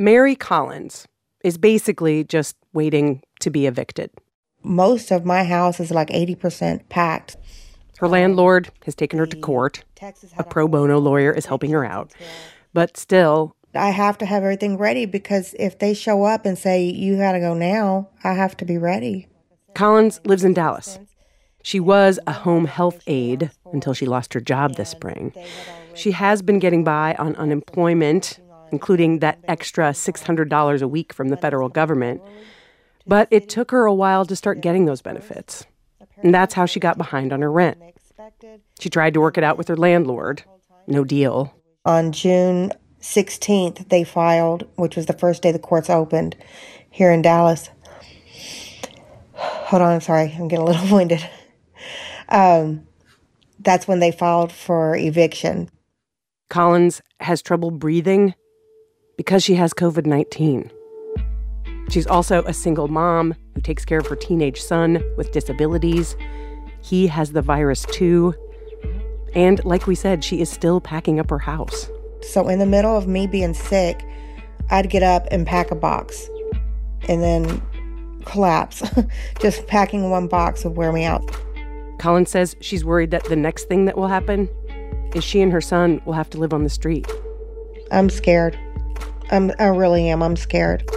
Mary Collins is basically just waiting to be evicted. Most of my house is like 80% packed. Her landlord has taken her to court. A pro bono lawyer is helping her out. But still, I have to have everything ready because if they show up and say, you got to go now, I have to be ready. Collins lives in Dallas. She was a home health aide until she lost her job this spring. She has been getting by on unemployment, including that extra $600 a week from the federal government. But it took her a while to start getting those benefits. And that's how she got behind on her rent. She tried to work it out with her landlord. No deal. On June 16th, they filed, which was the first day the courts opened here in Dallas. Hold on, I'm sorry, I'm getting a little winded. Um, that's when they filed for eviction. Collins has trouble breathing because she has COVID 19. She's also a single mom who takes care of her teenage son with disabilities. He has the virus too. And like we said, she is still packing up her house. So, in the middle of me being sick, I'd get up and pack a box and then collapse. Just packing one box would wear me out. Collins says she's worried that the next thing that will happen is she and her son will have to live on the street. I'm scared. I'm, I really am. I'm scared.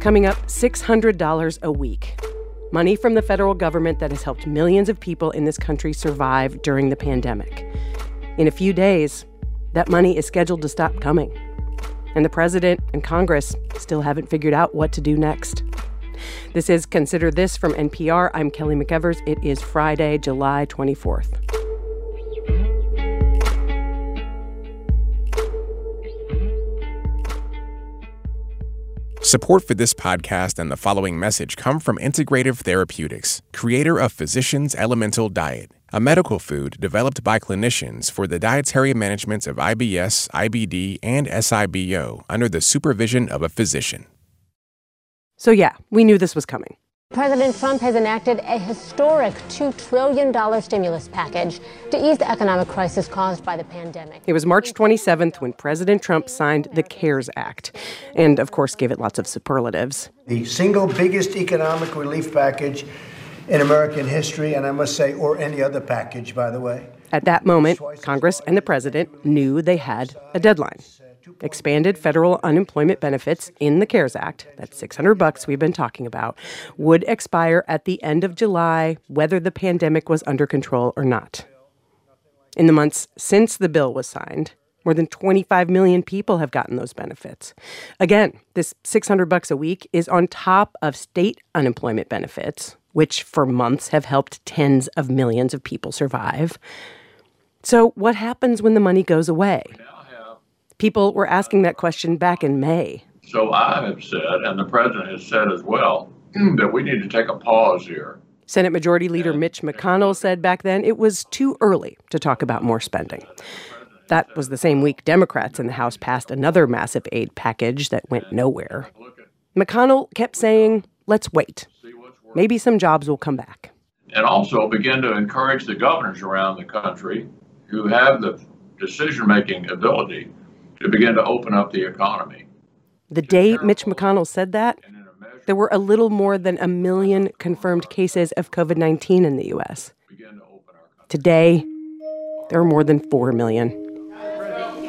Coming up $600 a week. Money from the federal government that has helped millions of people in this country survive during the pandemic. In a few days, that money is scheduled to stop coming. And the president and Congress still haven't figured out what to do next. This is Consider This from NPR. I'm Kelly McEvers. It is Friday, July 24th. Support for this podcast and the following message come from Integrative Therapeutics, creator of Physicians Elemental Diet, a medical food developed by clinicians for the dietary management of IBS, IBD, and SIBO under the supervision of a physician. So, yeah, we knew this was coming. President Trump has enacted a historic $2 trillion stimulus package to ease the economic crisis caused by the pandemic. It was March 27th when President Trump signed the CARES Act and, of course, gave it lots of superlatives. The single biggest economic relief package in American history, and I must say, or any other package, by the way. At that moment, Congress and the president knew they had a deadline expanded federal unemployment benefits in the CARES Act, that's 600 bucks we've been talking about, would expire at the end of July whether the pandemic was under control or not. In the months since the bill was signed, more than 25 million people have gotten those benefits. Again, this 600 bucks a week is on top of state unemployment benefits, which for months have helped tens of millions of people survive. So, what happens when the money goes away? People were asking that question back in May. So I have said, and the president has said as well, hmm. that we need to take a pause here. Senate Majority Leader Mitch McConnell said back then it was too early to talk about more spending. That was the same week Democrats in the House passed another massive aid package that went nowhere. McConnell kept saying, let's wait. Maybe some jobs will come back. And also begin to encourage the governors around the country who have the decision making ability to begin to open up the economy. The day Mitch McConnell said that, there were a little more than a million confirmed cases of COVID 19 in the U.S. Today, there are more than 4 million.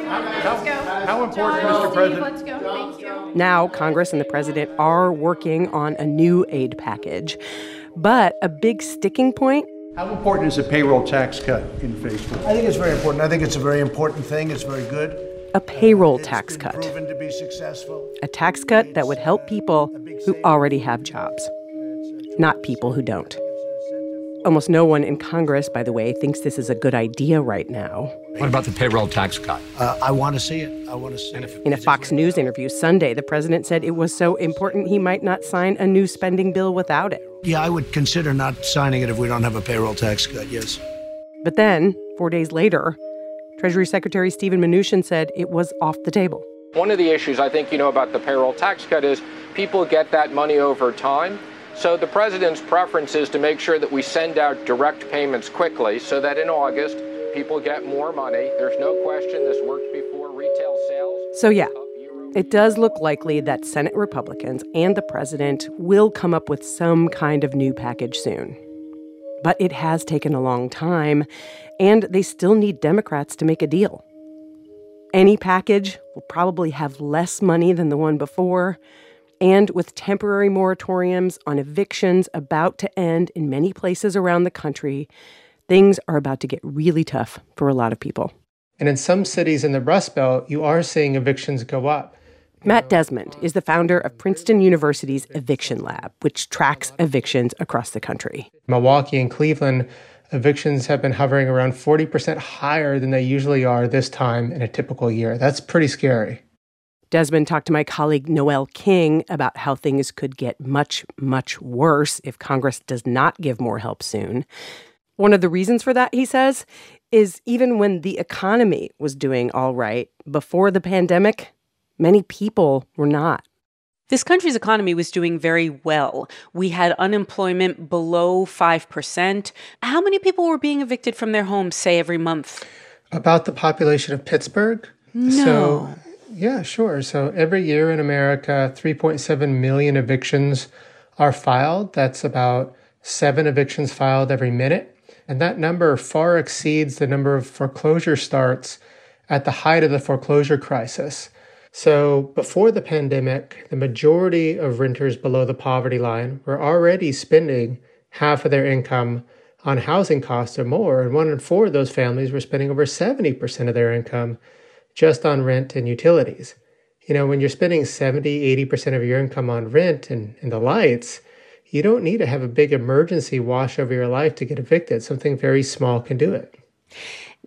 How important, Mr. President? Let's go. Thank you. Now, Congress and the president are working on a new aid package. But a big sticking point how important is a payroll tax cut in phase two? I think it's very important. I think it's a very important thing. It's very good a payroll tax cut. A tax cut that would help people who already have jobs, not people who don't. Almost no one in Congress, by the way, thinks this is a good idea right now. What about the payroll tax cut? Uh, I want to see it. I want to see it. In a Fox News interview Sunday, the president said it was so important he might not sign a new spending bill without it. Yeah, I would consider not signing it if we don't have a payroll tax cut, yes. But then, four days later, Treasury Secretary Steven Mnuchin said it was off the table. One of the issues I think you know about the payroll tax cut is people get that money over time. So the president's preference is to make sure that we send out direct payments quickly so that in August people get more money. There's no question this worked before retail sales. So yeah, it does look likely that Senate Republicans and the president will come up with some kind of new package soon. But it has taken a long time, and they still need Democrats to make a deal. Any package will probably have less money than the one before, and with temporary moratoriums on evictions about to end in many places around the country, things are about to get really tough for a lot of people. And in some cities in the Rust Belt, you are seeing evictions go up. Matt Desmond is the founder of Princeton University's Eviction Lab, which tracks evictions across the country. Milwaukee and Cleveland, evictions have been hovering around 40% higher than they usually are this time in a typical year. That's pretty scary. Desmond talked to my colleague Noel King about how things could get much, much worse if Congress does not give more help soon. One of the reasons for that, he says, is even when the economy was doing all right before the pandemic, Many people were not. This country's economy was doing very well. We had unemployment below 5%. How many people were being evicted from their homes, say, every month? About the population of Pittsburgh? No. So, yeah, sure. So every year in America, 3.7 million evictions are filed. That's about seven evictions filed every minute. And that number far exceeds the number of foreclosure starts at the height of the foreclosure crisis. So, before the pandemic, the majority of renters below the poverty line were already spending half of their income on housing costs or more, and one in four of those families were spending over 70% of their income just on rent and utilities. You know, when you're spending 70, 80% of your income on rent and, and the lights, you don't need to have a big emergency wash over your life to get evicted. Something very small can do it.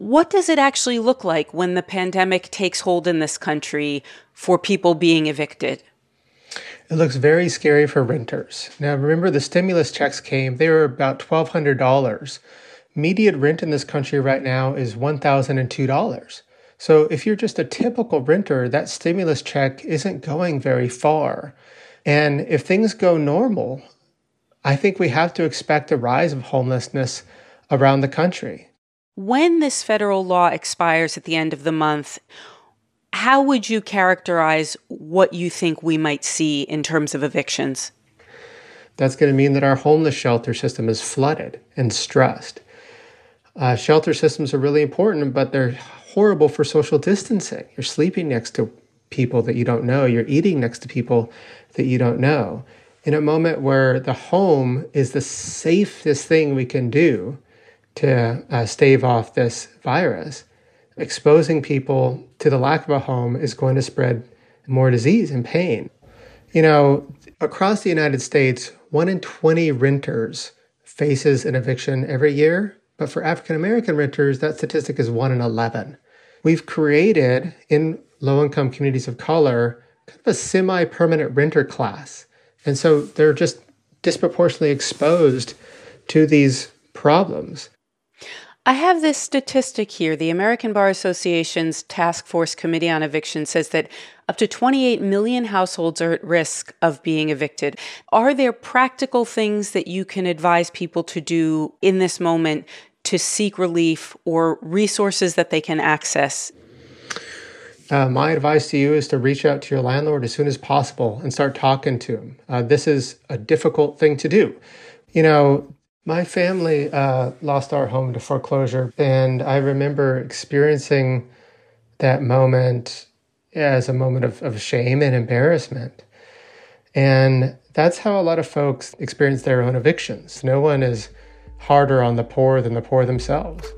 What does it actually look like when the pandemic takes hold in this country for people being evicted? It looks very scary for renters. Now, remember, the stimulus checks came, they were about $1,200. Median rent in this country right now is $1,002. So, if you're just a typical renter, that stimulus check isn't going very far. And if things go normal, I think we have to expect a rise of homelessness around the country. When this federal law expires at the end of the month, how would you characterize what you think we might see in terms of evictions? That's going to mean that our homeless shelter system is flooded and stressed. Uh, shelter systems are really important, but they're horrible for social distancing. You're sleeping next to people that you don't know, you're eating next to people that you don't know. In a moment where the home is the safest thing we can do, to uh, stave off this virus. Exposing people to the lack of a home is going to spread more disease and pain. You know, across the United States, one in 20 renters faces an eviction every year, but for African American renters, that statistic is one in 11. We've created in low income communities of color kind of a semi permanent renter class. And so they're just disproportionately exposed to these problems. I have this statistic here. The American Bar Association's Task Force Committee on Eviction says that up to 28 million households are at risk of being evicted. Are there practical things that you can advise people to do in this moment to seek relief or resources that they can access? Uh, my advice to you is to reach out to your landlord as soon as possible and start talking to him. Uh, this is a difficult thing to do. You know, my family uh, lost our home to foreclosure, and I remember experiencing that moment as a moment of, of shame and embarrassment. And that's how a lot of folks experience their own evictions. No one is harder on the poor than the poor themselves.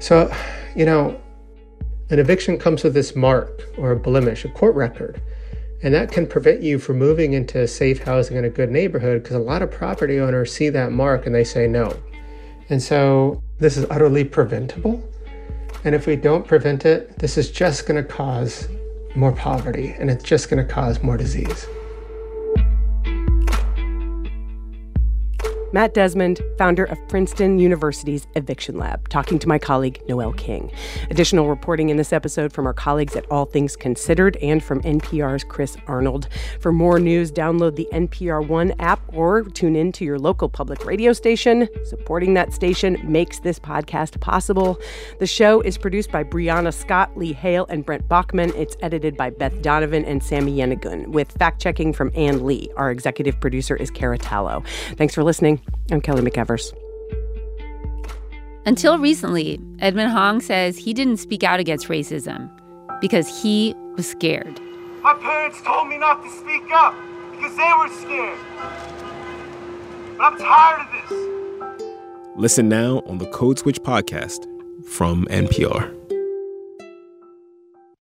So, you know, an eviction comes with this mark or a blemish, a court record. And that can prevent you from moving into safe housing in a good neighborhood because a lot of property owners see that mark and they say no. And so this is utterly preventable. And if we don't prevent it, this is just going to cause more poverty and it's just going to cause more disease. Matt Desmond, founder of Princeton University's Eviction Lab, talking to my colleague Noel King. Additional reporting in this episode from our colleagues at All Things Considered and from NPR's Chris Arnold. For more news, download the NPR One app or tune in to your local public radio station. Supporting that station makes this podcast possible. The show is produced by Brianna Scott, Lee Hale, and Brent Bachman. It's edited by Beth Donovan and Sami Yenigun, with fact checking from Ann Lee. Our executive producer is Cara Tallo. Thanks for listening. I'm Kelly McEvers. Until recently, Edmund Hong says he didn't speak out against racism because he was scared. My parents told me not to speak up because they were scared. But I'm tired of this. Listen now on the Code Switch podcast from NPR.